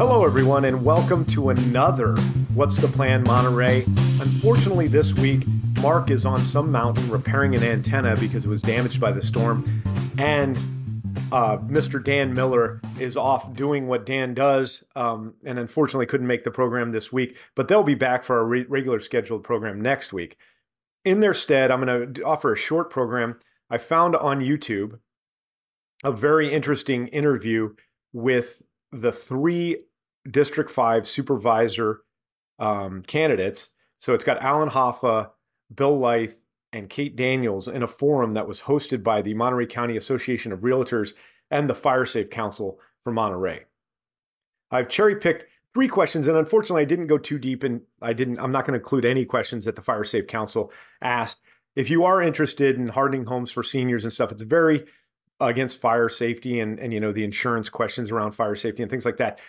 Hello, everyone, and welcome to another What's the Plan Monterey. Unfortunately, this week, Mark is on some mountain repairing an antenna because it was damaged by the storm, and uh, Mr. Dan Miller is off doing what Dan does, um, and unfortunately couldn't make the program this week. But they'll be back for our re- regular scheduled program next week. In their stead, I'm going to offer a short program I found on YouTube, a very interesting interview with the three District 5 supervisor um, candidates. So it's got Alan Haffa, Bill Lipe, and Kate Daniels in a forum that was hosted by the Monterey County Association of Realtors and the Fire Safe Council for Monterey. I've cherry picked three questions, and unfortunately, I didn't go too deep, and I didn't. I'm not going to include any questions that the Fire Safe Council asked. If you are interested in hardening homes for seniors and stuff, it's very against fire safety and and you know the insurance questions around fire safety and things like that.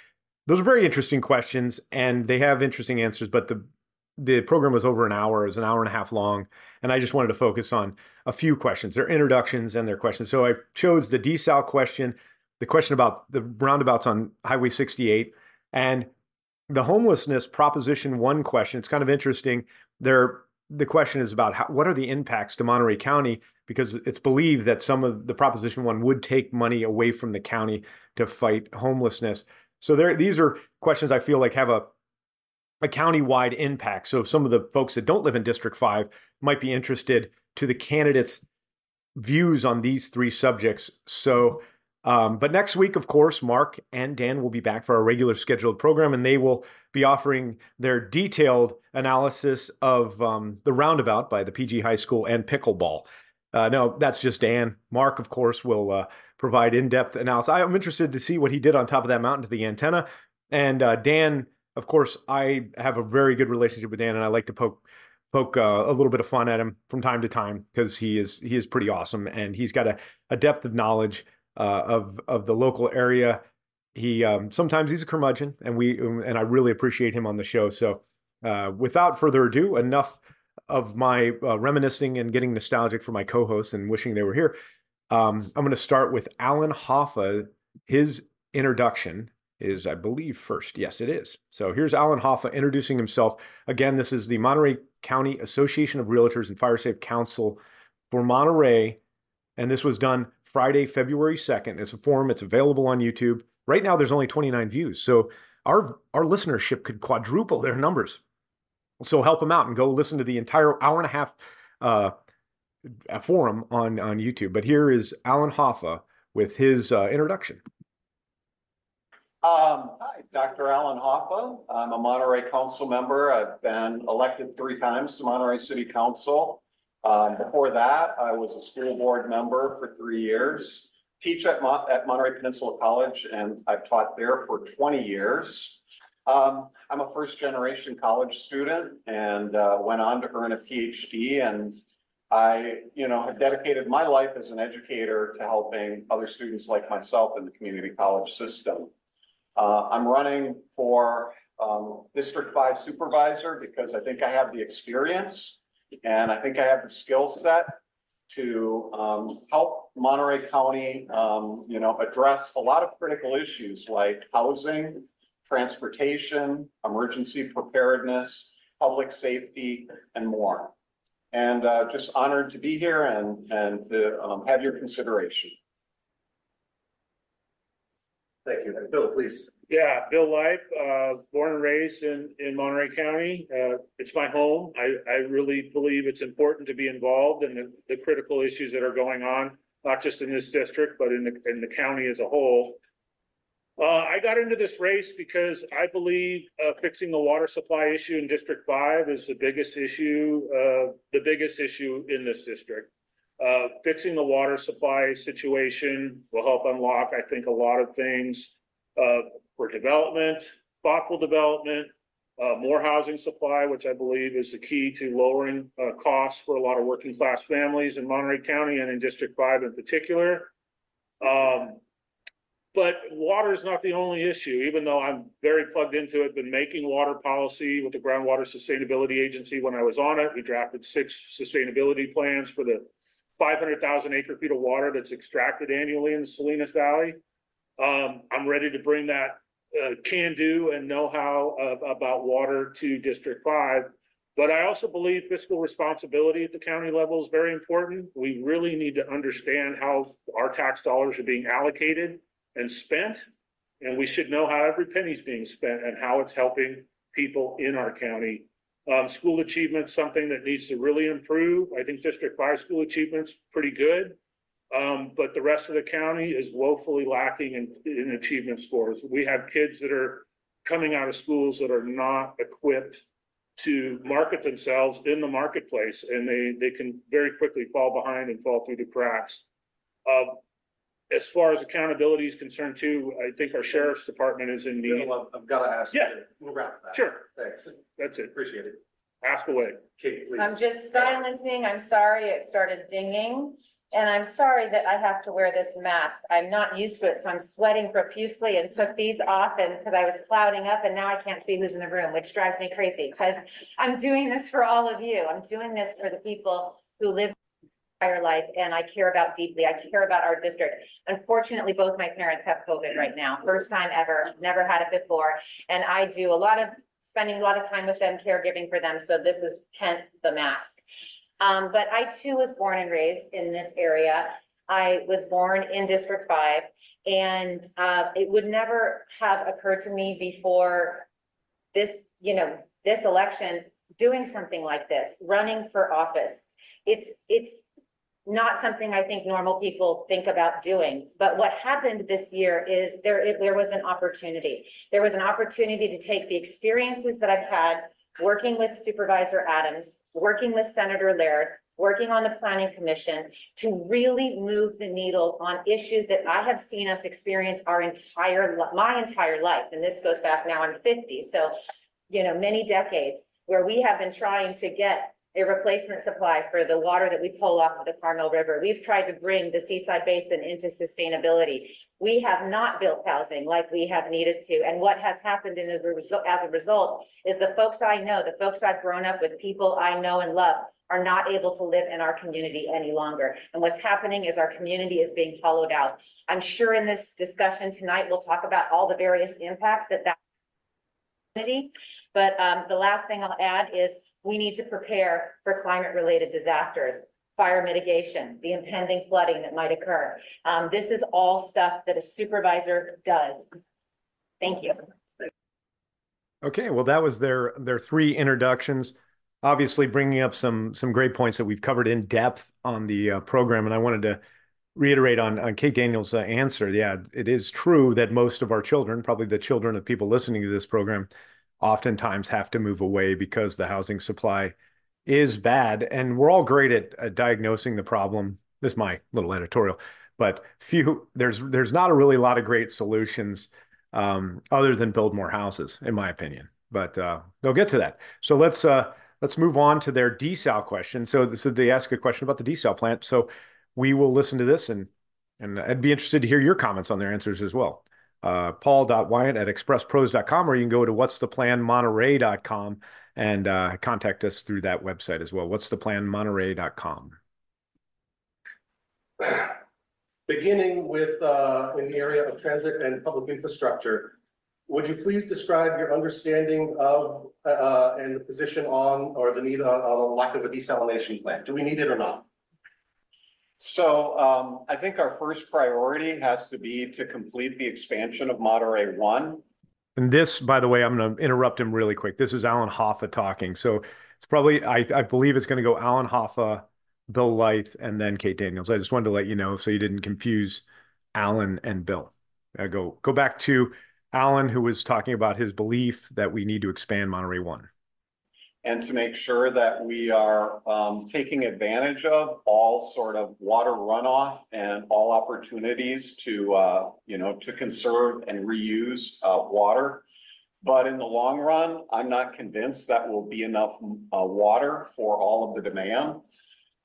Those are very interesting questions, and they have interesting answers. But the the program was over an hour; it was an hour and a half long, and I just wanted to focus on a few questions, their introductions and their questions. So I chose the desal question, the question about the roundabouts on Highway 68, and the homelessness Proposition One question. It's kind of interesting. There, the question is about how, what are the impacts to Monterey County because it's believed that some of the Proposition One would take money away from the county to fight homelessness. So there, these are questions I feel like have a a county-wide impact. So some of the folks that don't live in District 5 might be interested to the candidates' views on these three subjects. So um, but next week, of course, Mark and Dan will be back for our regular scheduled program, and they will be offering their detailed analysis of um, the roundabout by the PG High School and pickleball. Uh, no, that's just Dan. Mark, of course, will uh, provide in depth analysis. I'm interested to see what he did on top of that mountain to the antenna. And uh, Dan, of course, I have a very good relationship with Dan, and I like to poke poke uh, a little bit of fun at him from time to time because he is he is pretty awesome, and he's got a, a depth of knowledge uh, of of the local area. He um, sometimes he's a curmudgeon, and we and I really appreciate him on the show. So, uh, without further ado, enough of my uh, reminiscing and getting nostalgic for my co-hosts and wishing they were here. Um, I'm going to start with Alan Haffa. His introduction is, I believe, first. Yes, it is. So here's Alan Haffa introducing himself. Again, this is the Monterey County Association of Realtors and Fire Safe Council for Monterey, and this was done Friday, February 2nd. It's a forum, it's available on YouTube. Right now, there's only 29 views. So our, our listenership could quadruple their numbers. So help them out and go listen to the entire hour and a half uh, forum on, on YouTube. But here is Alan Haffa with his uh, introduction. Um, hi, Dr. Alan Haffa. I'm a Monterey Council member. I've been elected three times to Monterey City Council. Um, before that, I was a school board member for three years, teach at, at Monterey Peninsula College, and I've taught there for twenty years. Um, I'm a first generation college student and, uh, went on to earn a PhD and I, you know, have dedicated my life as an educator to helping other students like myself in the community college system. Uh, I'm running for, um, District Five Supervisor because I think I have the experience and I think I have the skill set to um, help Monterey County, um, you know, address a lot of critical issues like housing, transportation, emergency preparedness, public safety, and more. And uh, just honored to be here and, and to um, have your consideration. Thank you. Bill, please. Yeah, Bill Lipe, uh, born and raised in, in Monterey County. Uh, it's my home. I, I really believe it's important to be involved in the, the critical issues that are going on, not just in this district, but in the, in the county as a whole. Uh, I got into this race because I believe, uh, fixing the water supply issue in District Five is the biggest issue, uh, the biggest issue in this district. Uh, fixing the water supply situation will help unlock, I think, a lot of things, uh, for development, thoughtful development, uh, more housing supply, which I believe is the key to lowering, uh, costs for a lot of working class families in Monterey County and in District Five in particular. Um, but water is not the only issue, even though I'm very plugged into it, been making water policy with the Groundwater Sustainability Agency when I was on it. We drafted six sustainability plans for the five hundred thousand acre feet of water that's extracted annually in the Salinas Valley. Um, I'm ready to bring that uh, can do and know-how about water to District Five. But I also believe fiscal responsibility at the county level is very important. We really need to understand how our tax dollars are being allocated and spent. And we should know how every penny is being spent and how it's helping people in our county. Um, school achievement, something that needs to really improve. I think District Five school achievement's pretty good. Um, but the rest of the county is woefully lacking in, in achievement scores. We have kids that are coming out of schools that are not equipped to market themselves in the marketplace, and they, they can very quickly fall behind and fall through the cracks. Um, as far as accountability is concerned too, I think our sheriff's department is in need. Bill, I've- I've got to ask. you. Yeah. We'll wrap that. Sure, Thanks. that's it. Appreciate it. Ask away. Kate, please. I'm just silencing, I'm sorry, it started dinging. And I'm sorry that I have to wear this mask. I'm not used to it, so I'm sweating profusely and took these off and, because I was clouding up and now I can't see who's in the room, which drives me crazy. Because I'm doing this for all of you. I'm doing this for the people who live entire life and I care about deeply. I care about our district. Unfortunately, both my parents have COVID right now. First time ever, never had it before. And I do a lot of, spending a lot of time with them, caregiving for them. So this is hence the mask. Um, but I too was born and raised in this area. I was born in District Five. And, uh, it would never have occurred to me before this, you know, this election, doing something like this, running for office. It's, it's not something I think normal people think about doing. But what happened this year is there, it- there was an opportunity. There was an opportunity to take the experiences that I've had working with Supervisor Adams, working with Senator Laird, working on the planning commission to really move the needle on issues that I have seen us experience our entire, my entire life. And this goes back now, I'm fifty, so, you know, many decades where we have been trying to get a replacement supply for the water that we pull off of the Carmel River. We've tried to bring the Seaside Basin into sustainability. We have not built housing like we have needed to. And what has happened in as a result, as a result is the folks I know, the folks I've grown up with, people I know and love are not able to live in our community any longer. And what's happening is our community is being hollowed out. I'm sure in this discussion tonight, we'll talk about all the various impacts that that community. But um, the last thing I'll add is we need to prepare for climate-related disasters, fire mitigation, the impending flooding that might occur. Um, this is all stuff that a supervisor does. Thank you. Okay, well, that was their their three introductions. Obviously, bringing up some some great points that we've covered in depth on the uh, program, and I wanted to reiterate on on Kate Daniels' uh, answer. Yeah, it is true that most of our children, probably the children of people listening to this program, oftentimes have to move away because the housing supply is bad, and we're all great at, diagnosing the problem. This is my little editorial, but few there's there's not a really lot of great solutions um, other than build more houses, in my opinion. But uh, they'll get to that. So let's uh, let's move on to their desal question. So, so they ask a question about the desal plant. So we will listen to this and and I'd be interested to hear your comments on their answers as well. Uh, Paul.Wyatt at expresspros.com, or you can go to what's the plan Monterey.com and uh, contact us through that website as well. What's the plan Monterey.com. Beginning with, uh, in the area of transit and public infrastructure, would you please describe your understanding of, uh, and the position on, or the need on, on a lack of a desalination plant? Do we need it or not? So um, I think our first priority has to be to complete the expansion of Monterey One. And this, by the way, I'm going to interrupt him really quick. This is Alan Haffa talking. So it's probably, I, believe it's going to go Alan Haffa, Bill Lipe, and then Kate Daniels. I just wanted to let you know so you didn't confuse Alan and Bill. Uh, go go back to Alan, who was talking about his belief that we need to expand Monterey One. And to make sure that we are um, taking advantage of all sort of water runoff and all opportunities to, uh, you know, to conserve and reuse uh, water. But in the long run, I'm not convinced that will be enough uh, water for all of the demand.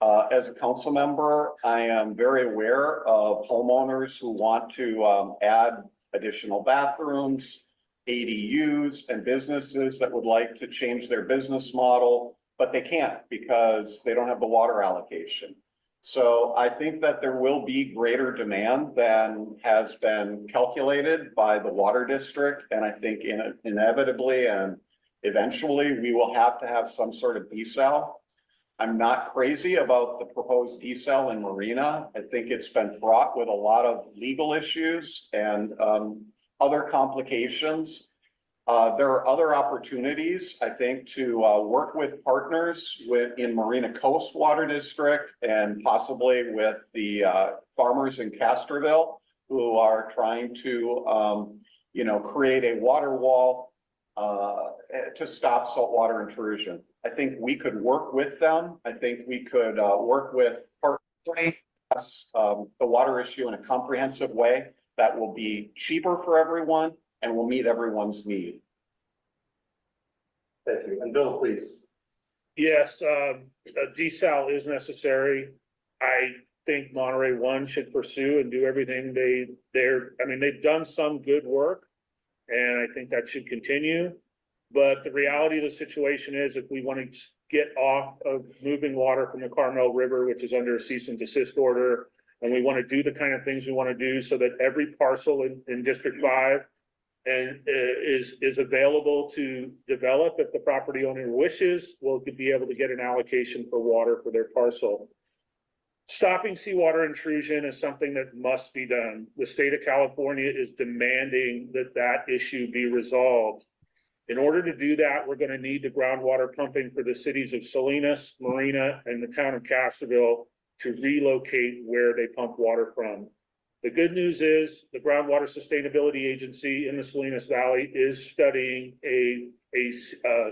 Uh, as a council member, I am very aware of homeowners who want to um, add additional bathrooms, ADUs and businesses that would like to change their business model, but they can't because they don't have the water allocation. So I think that there will be greater demand than has been calculated by the water district. And I think in- inevitably and eventually, we will have to have some sort of desal. I'm not crazy about the proposed desal in Marina. I think it's been fraught with a lot of legal issues and um other complications. Uh, there are other opportunities, I think, to uh work with partners with in Marina Coast Water District and possibly with the uh farmers in Castroville who are trying to um, you know, create a water wall uh to stop saltwater intrusion. I think we could work with them. I think we could uh work with partly us um the water issue in a comprehensive way that will be cheaper for everyone and will meet everyone's need. Thank you. And Bill, please. Yes, um, a desal is necessary. I think Monterey One should pursue and do everything they, they're, I mean, they've done some good work. And I think that should continue. But the reality of the situation is if we want to get off of moving water from the Carmel River, which is under a cease and desist order. And we want to do the kind of things we want to do so that every parcel in, in District Five and uh, is, is available to develop if the property owner wishes, will be able to get an allocation for water for their parcel. Stopping seawater intrusion is something that must be done. The state of California is demanding that that issue be resolved. In order to do that, we're gonna need the groundwater pumping for the cities of Salinas, Marina, and the town of Castroville to relocate where they pump water from. The good news is the Groundwater Sustainability Agency in the Salinas Valley is studying a, a, uh,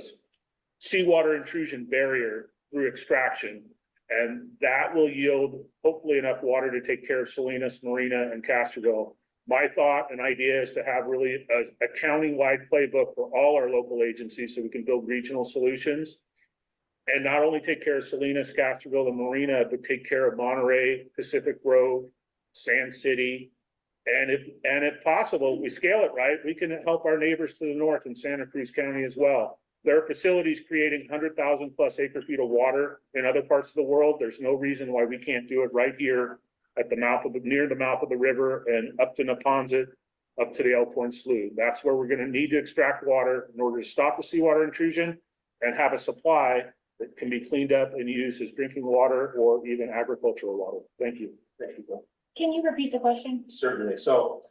seawater intrusion barrier through extraction. And that will yield hopefully enough water to take care of Salinas, Marina, and Castroville. My thought and idea is to have really a, a county-wide playbook for all our local agencies so we can build regional solutions. And not only take care of Salinas, Castroville, and Marina, but take care of Monterey, Pacific Grove, Sand City. And if, and if possible, we scale it right, we can help our neighbors to the north in Santa Cruz County as well. There are facilities creating hundred thousand plus acre feet of water in other parts of the world. There's no reason why we can't do it right here at the mouth of the, near the mouth of the river and up to Napontet, up to the Elkhorn Slough. That's where we're gonna need to extract water in order to stop the seawater intrusion and have a supply that can be cleaned up and used as drinking water or even agricultural water. Thank you. Thank you, Bill. Can you repeat the question? Certainly. So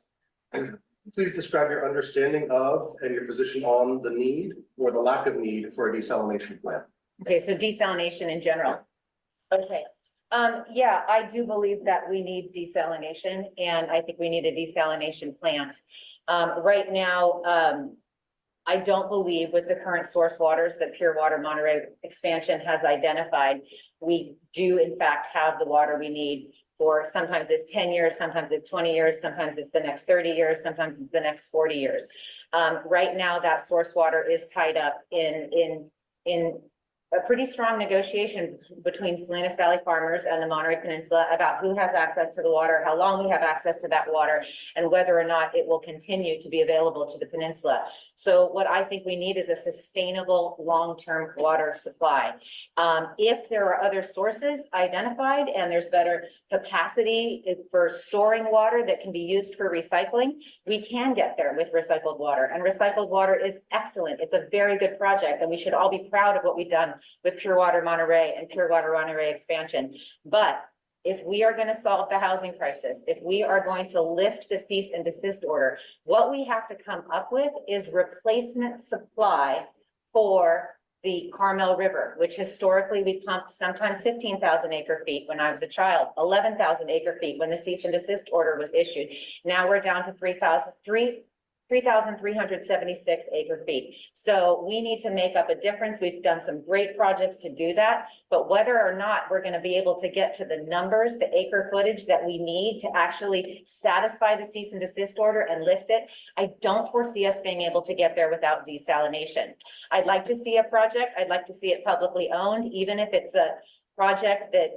please describe your understanding of and your position on the need or the lack of need for a desalination plant. Okay, so desalination in general. Okay, um, yeah, I do believe that we need desalination and I think we need a desalination plant. Um, right now, um, I don't believe with the current source waters that Pure Water Monterey expansion has identified, we do in fact have the water we need for sometimes it's ten years, sometimes it's twenty years, sometimes it's the next thirty years, sometimes it's the next forty years. Um, right now, that source water is tied up in, in, in a pretty strong negotiation between Salinas Valley farmers and the Monterey Peninsula about who has access to the water, how long we have access to that water, and whether or not it will continue to be available to the peninsula. So what I think we need is a sustainable, long-term water supply. Um, if there are other sources identified and there's better capacity for storing water that can be used for recycling, we can get there with recycled water. And recycled water is excellent. It's a very good project and we should all be proud of what we've done with Pure Water Monterey and Pure Water Monterey expansion. But if we are gonna solve the housing crisis, if we are going to lift the cease and desist order, what we have to come up with is replacement supply for the Carmel River, which historically we pumped sometimes fifteen thousand acre feet when I was a child, eleven thousand acre feet when the cease and desist order was issued. Now we're down to three thousand, three, thousand three hundred seventy-six acre feet. So we need to make up a difference. We've done some great projects to do that. But whether or not we're gonna be able to get to the numbers, the acre footage that we need to actually satisfy the cease and desist order and lift it, I don't foresee us being able to get there without desalination. I'd like to see a project, I'd like to see it publicly owned, even if it's a project that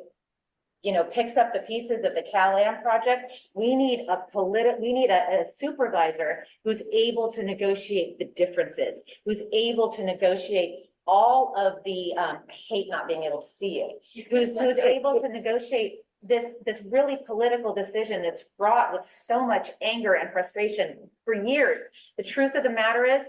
you know, picks up the pieces of the Cal-Am project. We need a politi- we need a, a supervisor who's able to negotiate the differences, who's able to negotiate all of the, um, I hate not being able to see it, who's, who's able to negotiate this, this really political decision that's fraught with so much anger and frustration for years. The truth of the matter is,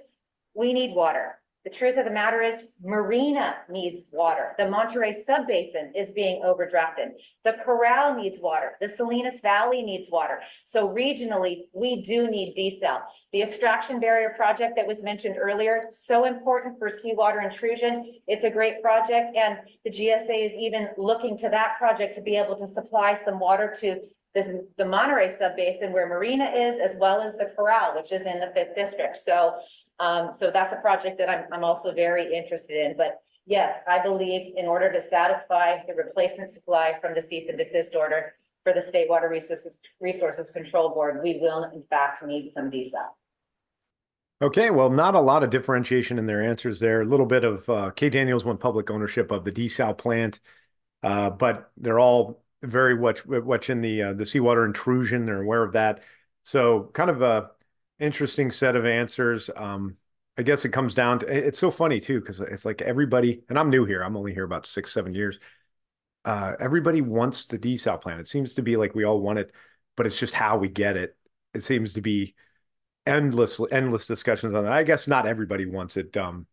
we need water. The truth of the matter is Marina needs water. The Monterey Subbasin is being overdrafted. The Corral needs water. The Salinas Valley needs water. So regionally, we do need desal. The extraction barrier project that was mentioned earlier, so important for seawater intrusion. It's a great project and the GSA is even looking to that project to be able to supply some water to this, the Monterey Subbasin where Marina is, as well as the Corral, which is in the fifth district. So um, so that's a project that I'm, I'm also very interested in, but yes, I believe in order to satisfy the replacement supply from the cease and desist order for the State Water Resources, Resources Control Board, we will in fact need some desal. Okay, well, not a lot of differentiation in their answers there. A little bit of uh, K Daniels won public ownership of the desal plant, uh, but they're all very much much in the uh, the seawater intrusion. They're aware of that, so kind of a interesting set of answers. Um, I guess it comes down to it's so funny too because it's like everybody, and I'm new here. I'm only here about six seven years. Uh, everybody wants the desal plant. It seems to be like we all want it, but it's just how we get it. It seems to be endless endless discussions on that. I guess not everybody wants it. Um,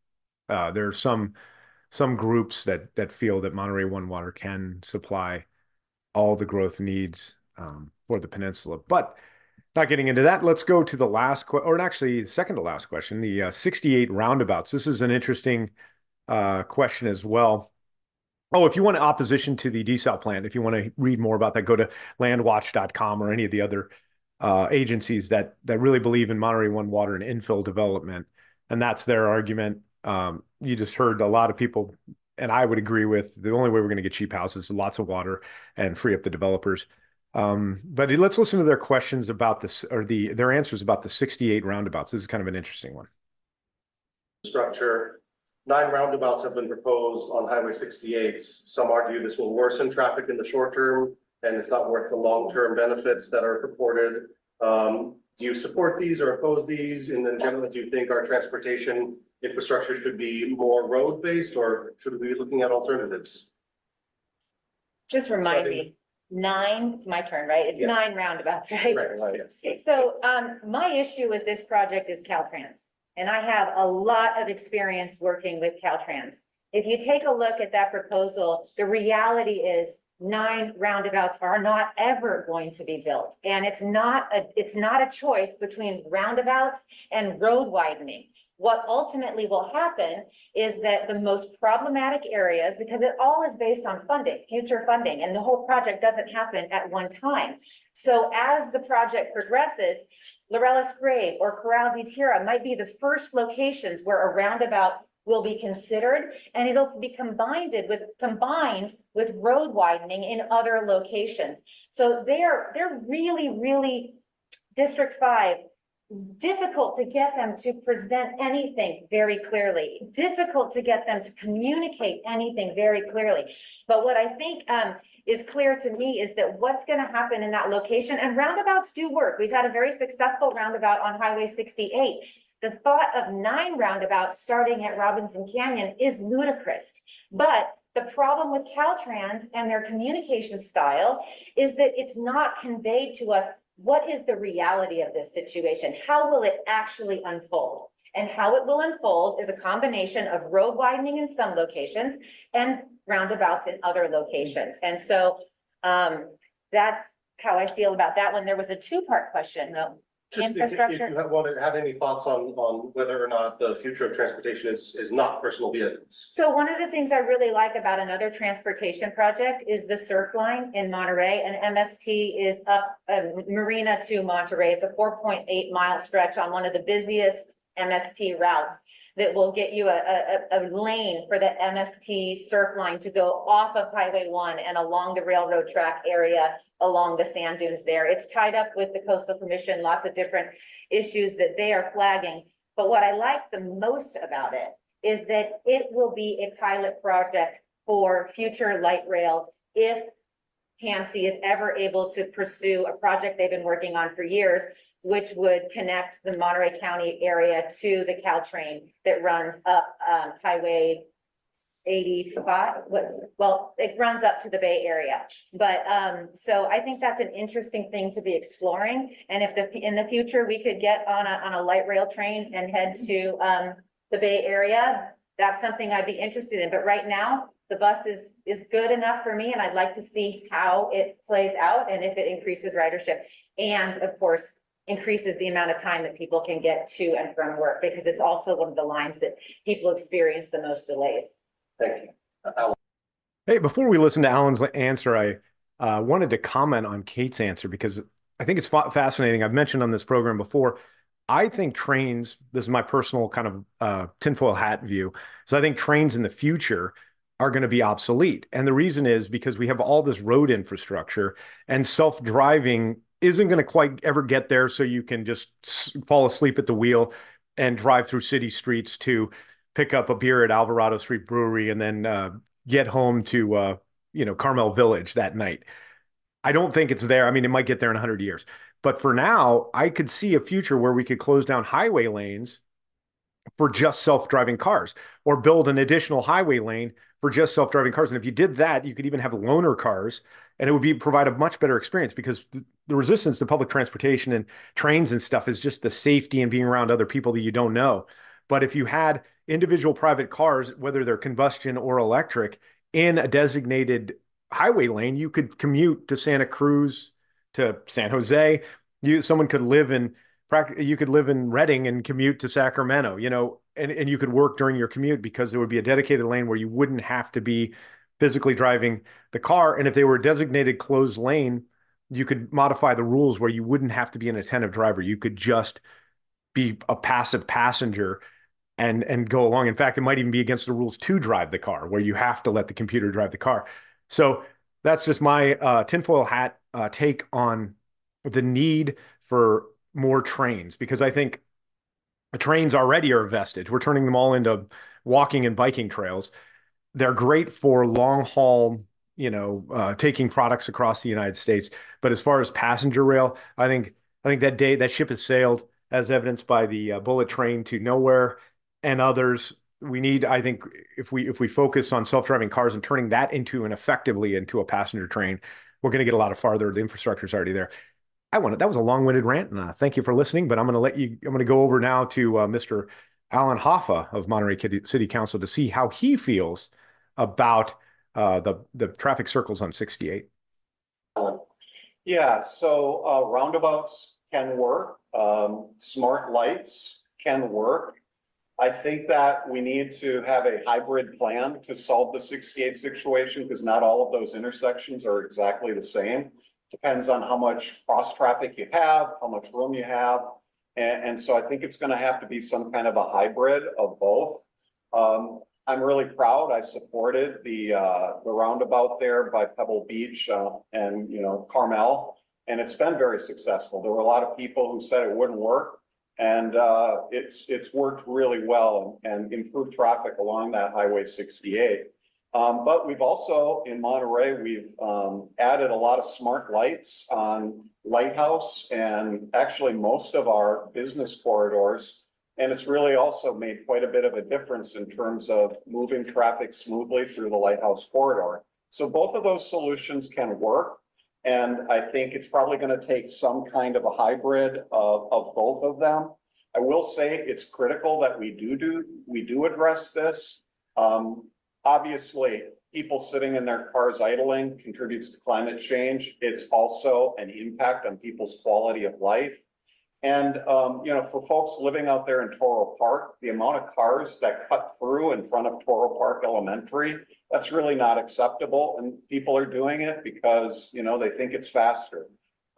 uh, there are some some groups that that feel that Monterey One Water can supply all the growth needs um, for the peninsula. But not getting into that, let's go to the last que- or actually second to last question, the uh, 68 roundabouts. This is an interesting uh, question as well. Oh, if you want opposition to the desal plant, if you want to read more about that, go to landwatch.com or any of the other uh, agencies that that really believe in Monterey One Water and infill development, and that's their argument. Um, you just heard a lot of people, and I would agree with the only way we're going to get cheap houses lots of water and free up the developers. Um, but let's listen to their questions about this or the their answers about the 68 roundabouts. This is kind of an interesting one. Structure, nine roundabouts have been proposed on Highway sixty-eight. Some argue this will worsen traffic in the short term and it's not worth the long-term benefits that are purported. Um, do you support these or oppose these? And then generally, do you think our transportation infrastructure should be more road-based or should we be looking at alternatives? Just remind Sorry. me, nine, it's my turn, right? It's Yes. nine roundabouts, right? Right, yes. So, um, my issue with this project is Caltrans, and I have a lot of experience working with Caltrans. If you take a look at that proposal, the reality is nine roundabouts are not ever going to be built. And it's not a, it's not a choice between roundabouts and road widening. What ultimately will happen is that the most problematic areas, because it all is based on funding, future funding, and the whole project doesn't happen at one time. So as the project progresses, Laureles Grade or Corral de Tierra might be the first locations where a roundabout will be considered, and it'll be combined with, combined with road widening in other locations. So they're, they're really, really, District Five, difficult to get them to present anything very clearly, difficult to get them to communicate anything very clearly. But what I think, um, is clear to me is that what's gonna happen in that location, and roundabouts do work. We've had a very successful roundabout on Highway sixty-eight. The thought of nine roundabouts starting at Robinson Canyon is ludicrous. But the problem with Caltrans and their communication style is that it's not conveyed to us what is the reality of this situation? How will it actually unfold? And how it will unfold is a combination of road widening in some locations and roundabouts in other locations. And so um, that's how I feel about that one. There was a two-part question though. Just if- if Infrastructure. you have, want to have any thoughts on, on whether or not the future of transportation is, is not personal vehicles? So one of the things I really like about another transportation project is the surf line in Monterey and MST is up uh, Marina to Monterey. It's a four point eight mile stretch on one of the busiest MST routes that will get you a, a, a- a lane for the MST surf line to go off of Highway one and along the railroad track area along the sand dunes there. It's tied up with the coastal commission, lots of different issues that they are flagging. But what I like the most about it is that it will be a pilot project for future light rail if TAMC is ever able to pursue a project they've been working on for years, which would connect the Monterey County area to the Caltrain that runs up um, Highway eighty-five, what, well, it runs up to the Bay Area. But, um, so I think that's an interesting thing to be exploring. And if the, in the future, we could get on a, on a light rail train and head to, um, the Bay Area, that's something I'd be interested in. But right now, the bus is, is good enough for me and I'd like to see how it plays out and if it increases ridership. And of course, increases the amount of time that people can get to and from work because it's also one of the lines that people experience the most delays. Thank you. Hey, before we listen to Alan's answer, I uh, wanted to comment on Kate's answer because I think it's fa- fascinating. I've mentioned on this program before. I think trains, this is my personal kind of uh, tinfoil hat view. So I think trains in the future are going to be obsolete. And the reason is because we have all this road infrastructure and self-driving isn't going to quite ever get there. So you can just fall asleep at the wheel and drive through city streets to pick up a beer at Alvarado Street Brewery and then uh, get home to uh, you know Carmel Village that night. I don't think it's there. I mean, it might get there in 100 years. But for now, I could see a future where we could close down highway lanes for just self-driving cars or build an additional highway lane for just self-driving cars. And if you did that, you could even have loaner cars and it would be provide a much better experience because the, the resistance to public transportation and trains and stuff is just the safety and being around other people that you don't know. But if you had individual private cars, whether they're combustion or electric, in a designated highway lane, you could commute to Santa Cruz, to San Jose. You someone could live in you could live in Redding and commute to Sacramento, you know, and, and you could work during your commute because there would be a dedicated lane where you wouldn't have to be physically driving the car. And if they were a designated closed lane, you could modify the rules where you wouldn't have to be an attentive driver. You could just be a passive passenger and and go along. In fact, it might even be against the rules to drive the car, where you have to let the computer drive the car. So that's just my uh, tinfoil hat uh, take on the need for more trains because I think trains already are a vestige. We're turning them all into walking and biking trails. They're great for long haul, you know, uh, taking products across the United States. But as far as passenger rail, I think I think that day that ship has sailed, as evidenced by the uh, bullet train to nowhere and others. We need, I think, if we if we focus on self driving cars and turning that into an effectively into a passenger train, we're going to get a lot of farther. The infrastructure is already there. I wanted that was a long-winded rant, and uh, thank you for listening. But I'm going to let you. I'm going to go over now to uh, Mr. Alan Haffa of Monterey City Council to see how he feels about uh, the the traffic circles on 68. Yeah, so uh, roundabouts can work. Um, smart lights can work. I think that we need to have a hybrid plan to solve the 68 situation because not all of those intersections are exactly the same. Depends on how much cross traffic you have, how much room you have. And, and so I think it's gonna have to be some kind of a hybrid of both. Um, I'm really proud. I supported the, uh, the roundabout there by Pebble Beach, uh, and, you know, Carmel. And it's been very successful. There were a lot of people who said it wouldn't work. And, uh, it's, it's worked really well and, and improved traffic along that Highway sixty-eight. Um, but we've also, in Monterey, we've, um, added a lot of smart lights on Lighthouse and actually most of our business corridors. And it's really also made quite a bit of a difference in terms of moving traffic smoothly through the Lighthouse corridor. So both of those solutions can work. And I think it's probably gonna take some kind of a hybrid of, of both of them. I will say it's critical that we do do, we do address this. Um, obviously, people sitting in their cars idling contributes to climate change. It's also an impact on people's quality of life. And, um, you know, for folks living out there in Toro Park, the amount of cars that cut through in front of Toro Park Elementary, that's really not acceptable. And people are doing it because, you know, they think it's faster.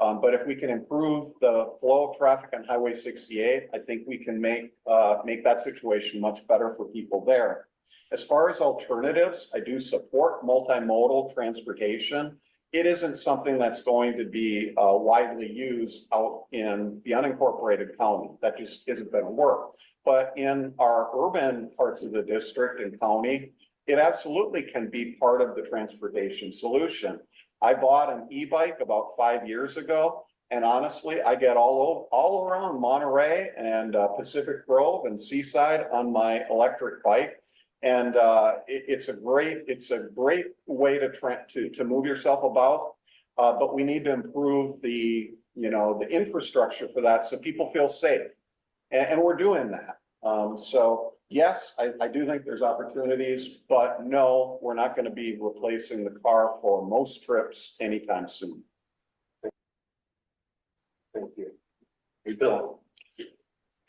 Um, but if we can improve the flow of traffic on Highway sixty-eight, I think we can make, uh, make that situation much better for people there. As far as alternatives, I do support multimodal transportation. It isn't something that's going to be uh, widely used out in the unincorporated county. That just isn't going to work. But in our urban parts of the district and county, it absolutely can be part of the transportation solution. I bought an e-bike about five years ago. And honestly, I get all, all around Monterey and uh, Pacific Grove and Seaside on my electric bike. And uh, it, it's a great, it's a great way to try to, to move yourself about. Uh, but we need to improve the, you know, the infrastructure for that so people feel safe. And, and we're doing that. Um, so yes, I, I do think there's opportunities, but no, we're not gonna be replacing the car for most trips anytime soon. Thank you. Hey, Bill,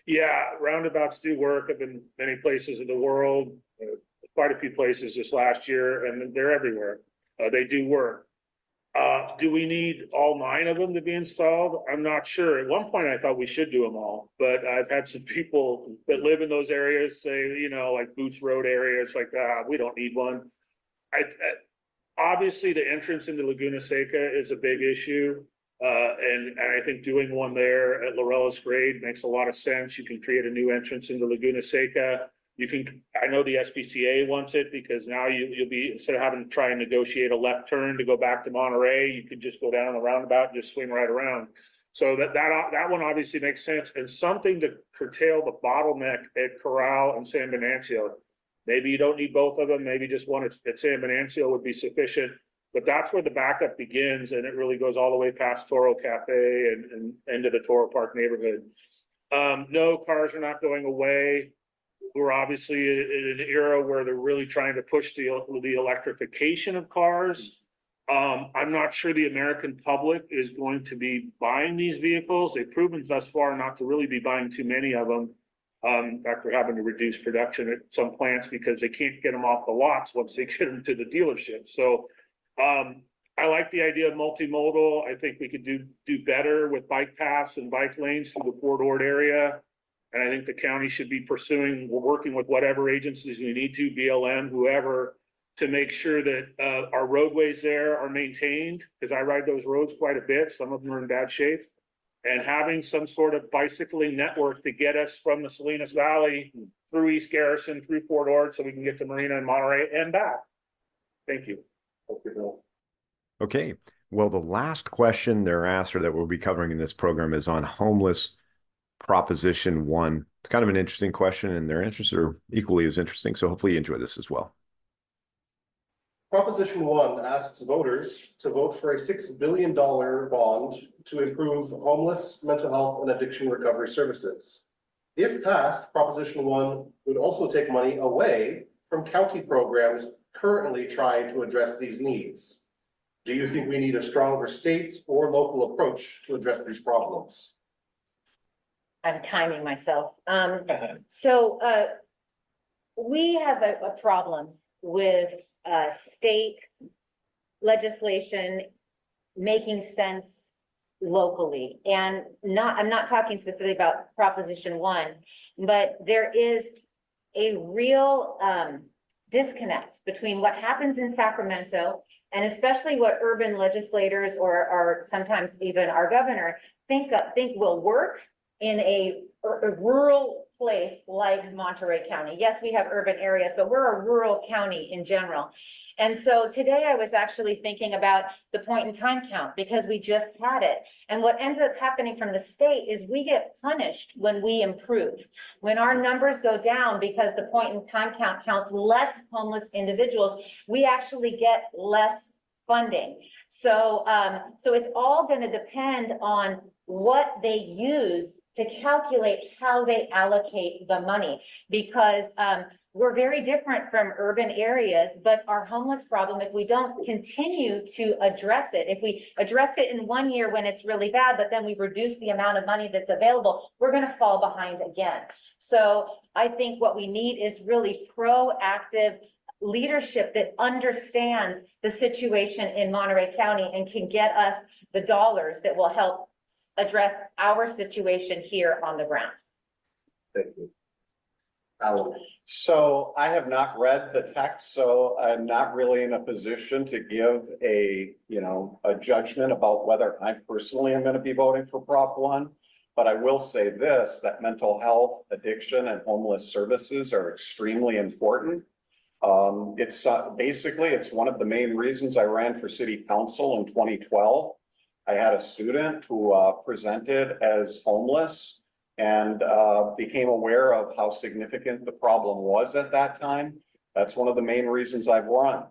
Yeah, roundabouts do work. I've been many places in the world, quite a few places this last year, and they're everywhere. Uh, they do work. Uh, do we need all nine of them to be installed? I'm not sure. At one point, I thought we should do them all, but I've had some people that live in those areas say, you know, like Boots Road area, it's like, ah, we don't need one. I, I- obviously, the entrance into Laguna Seca is a big issue. Uh, and, and I think doing one there at Laureles grade makes a lot of sense. You can create a new entrance into Laguna Seca. You can, I know the SPCA wants it because now you, you'll be, instead of having to try and negotiate a left turn to go back to Monterey, you could just go down the roundabout and just swing right around. So that, that, that one obviously makes sense and something to curtail the bottleneck at Corral and San Venancio. Maybe you don't need both of them, maybe just one at, at San Venancio would be sufficient. But that's where the backup begins and it really goes all the way past Toro Cafe and, and into the Toro Park neighborhood. Um, no, cars are not going away. We're obviously in an era where they're really trying to push the, the electrification of cars. Um, I'm not sure the American public is going to be buying these vehicles. They've proven thus far not to really be buying too many of them. Um, in having to reduce production at some plants because they can't get them off the lots once they get them to the dealership. So um, I like the idea of multimodal. I think we could do, do better with bike paths and bike lanes through the Fort Ord area. And I think the county should be pursuing, we're working with whatever agencies we need to, BLM, whoever, to make sure that, uh, our roadways there are maintained, because I ride those roads quite a bit. Some of them are in bad shape. And having some sort of bicycling network to get us from the Salinas Valley through East Garrison, through Fort Ord, so we can get to Marina and Monterey and back. Thank you. thank you, Bill. Okay, well, the last question they're asked or that we'll be covering in this program is on homeless proposition one. It's kind of an interesting question and their answers are equally as interesting. So hopefully you enjoy this as well. Proposition one asks voters to vote for a six billion dollar bond to improve homeless, mental health, and addiction recovery services. If passed, Proposition one would also take money away from county programs currently trying to address these needs. Do you think we need a stronger state or local approach to address these problems? I'm timing myself. Um, so, uh, we have a, a problem with, uh, state legislation making sense locally. And not, I'm not talking specifically about Proposition One, but there is a real, um, disconnect between what happens in Sacramento and especially what urban legislators or, or sometimes even our governor think, of- think will work in a, a rural place like Monterey County. Yes, we have urban areas, but we're a rural county in general. And so today I was actually thinking about the point in time count because we just had it. And what ends up happening from the state is we get punished when we improve. When our numbers go down because the point in time count counts less homeless individuals, we actually get less funding. So, um, so it's all gonna depend on what they use to calculate how they allocate the money. Because, um, we're very different from urban areas, but our homeless problem, if we don't continue to address it, if we address it in one year when it's really bad, but then we reduce the amount of money that's available, we're gonna fall behind again. So I think what we need is really proactive leadership that understands the situation in Monterey County and can get us the dollars that will help address our situation here on the ground. Thank you. Alan, So I have not read the text, so I'm not really in a position to give a, you know, a judgment about whether I personally am gonna be voting for Prop one. But I will say this, that mental health, addiction and homeless services are extremely important. Um, it's uh, basically, it's one of the main reasons I ran for city council in twenty twelve. I had a student who uh, presented as homeless and uh, became aware of how significant the problem was at that time. That's one of the main reasons I've run.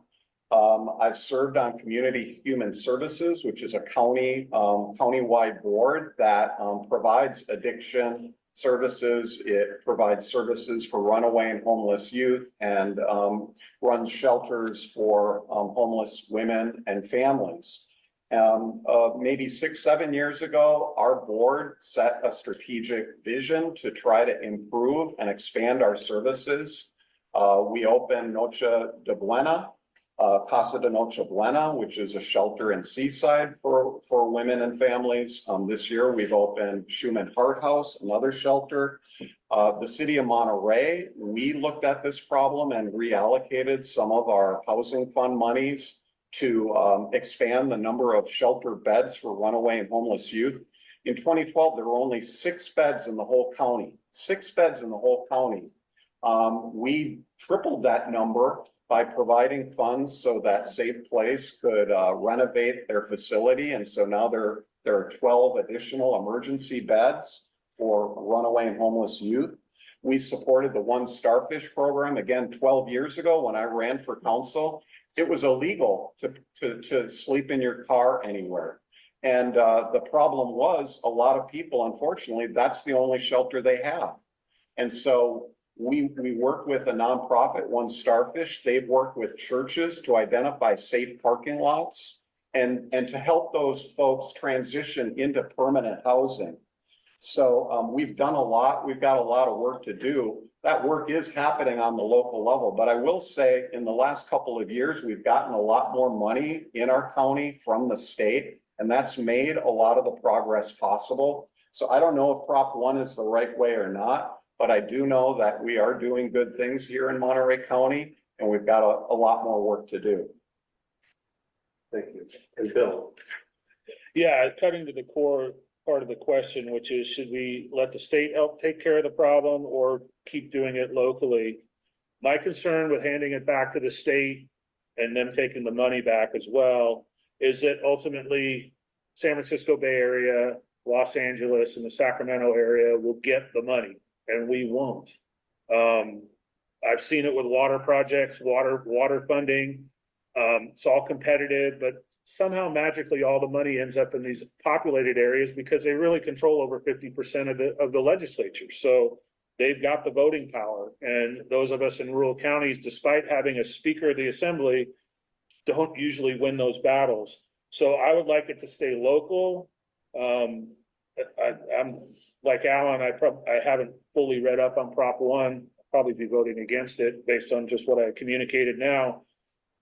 Um, I've served on Community Human Services, which is a county, um, countywide board that, um, provides addiction services. It provides services for runaway and homeless youth and, um, runs shelters for, um, homeless women and families. Um, maybe six, seven years ago, our board set a strategic vision to try to improve and expand our services. Uh, we opened Noche de Buena, uh, Casa de Noche Buena, which is a shelter in Seaside for, for women and families. Um, this year, we've opened Shuman Heart House, another shelter. Uh, the city of Monterey, we looked at this problem and reallocated some of our housing fund monies to, um, expand the number of shelter beds for runaway and homeless youth. In twenty twelve, there were only six beds in the whole county, six beds in the whole county. Um, we tripled that number by providing funds so that Safe Place could uh, renovate their facility. And so now there, there are twelve additional emergency beds for runaway and homeless youth. We supported the One Starfish program again twelve years ago when I ran for council. It was illegal to, to, to sleep in your car anywhere. And uh, the problem was a lot of people, unfortunately, that's the only shelter they have. And so we, we work with a nonprofit, One Starfish. They've worked with churches to identify safe parking lots and, and to help those folks transition into permanent housing. So, um, we've done a lot. We've got a lot of work to do. That work is happening on the local level, but I will say in the last couple of years, we've gotten a lot more money in our county from the state. And that's made a lot of the progress possible. So I don't know if Prop one is the right way or not, but I do know that we are doing good things here in Monterey County and we've got a, a lot more work to do. Thank you. And Bill? Yeah, cutting to the core part of the question, which is should we let the state help take care of the problem or keep doing it locally? My concern with handing it back to the state and them taking the money back as well is that ultimately San Francisco Bay Area, Los Angeles and the Sacramento area will get the money and we won't. Um, I've seen it with water projects, water, water funding. Um, it's all competitive, but somehow magically all the money ends up in these populated areas because they really control over fifty percent of the, of the legislature. So they've got the voting power. And those of us in rural counties, despite having a speaker of the assembly, don't usually win those battles. So I would like it to stay local. Um, I, I'm like Alan, I I haven't fully read up on Prop one, probably be voting against it based on just what I communicated now.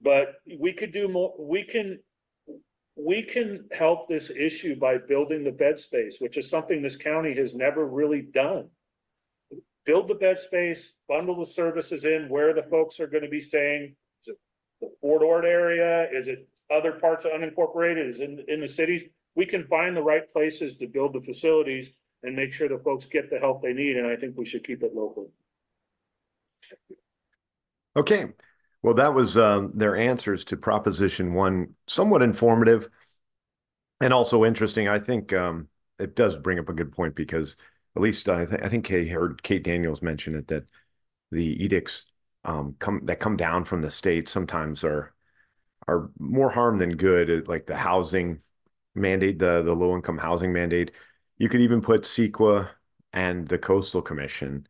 But we could do more, we can, we can help this issue by building the bed space, which is something this county has never really done. Build the bed space, bundle the services in where the folks are gonna be staying. Is it the Fort Ord area? Is it other parts of unincorporated? Is it in, in the cities? We can find the right places to build the facilities and make sure the folks get the help they need, and I think we should keep it local. Okay, well, that was um, their answers to Proposition One, somewhat informative and also interesting. I think um, it does bring up a good point because at least I think I think Kay heard Kate Daniels mention it that the edicts um, come that come down from the state sometimes are are more harm than good. Like the housing mandate, the the low income housing mandate. You could even put CEQA and the Coastal Commission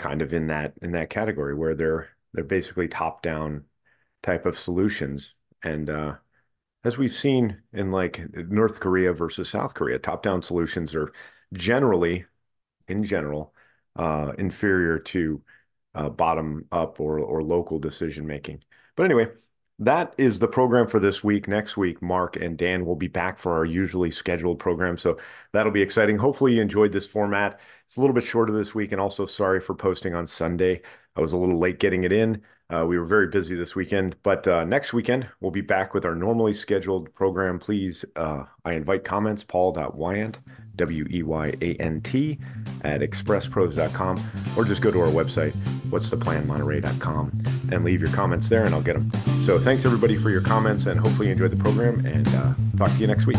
kind of in that in that category where they're they're basically top down type of solutions. And uh, as we've seen in like North Korea versus South Korea, top down solutions are generally, in general, uh, inferior to uh, bottom up or or local decision making. But anyway, that is the program for this week. Next week, Mark and Dan will be back for our usually scheduled program. So that'll be exciting. Hopefully, you enjoyed this format. It's a little bit shorter this week, and also sorry for posting on Sunday. I was a little late getting it in. Uh, we were very busy this weekend, but uh, next weekend we'll be back with our normally scheduled program. Please, uh, I invite comments, paul.weyant, W E Y A N T, at expresspros.com, or just go to our website, what's the plan, Monterey.com, and leave your comments there, and I'll get them. So thanks everybody for your comments, and hopefully you enjoyed the program, and uh, talk to you next week.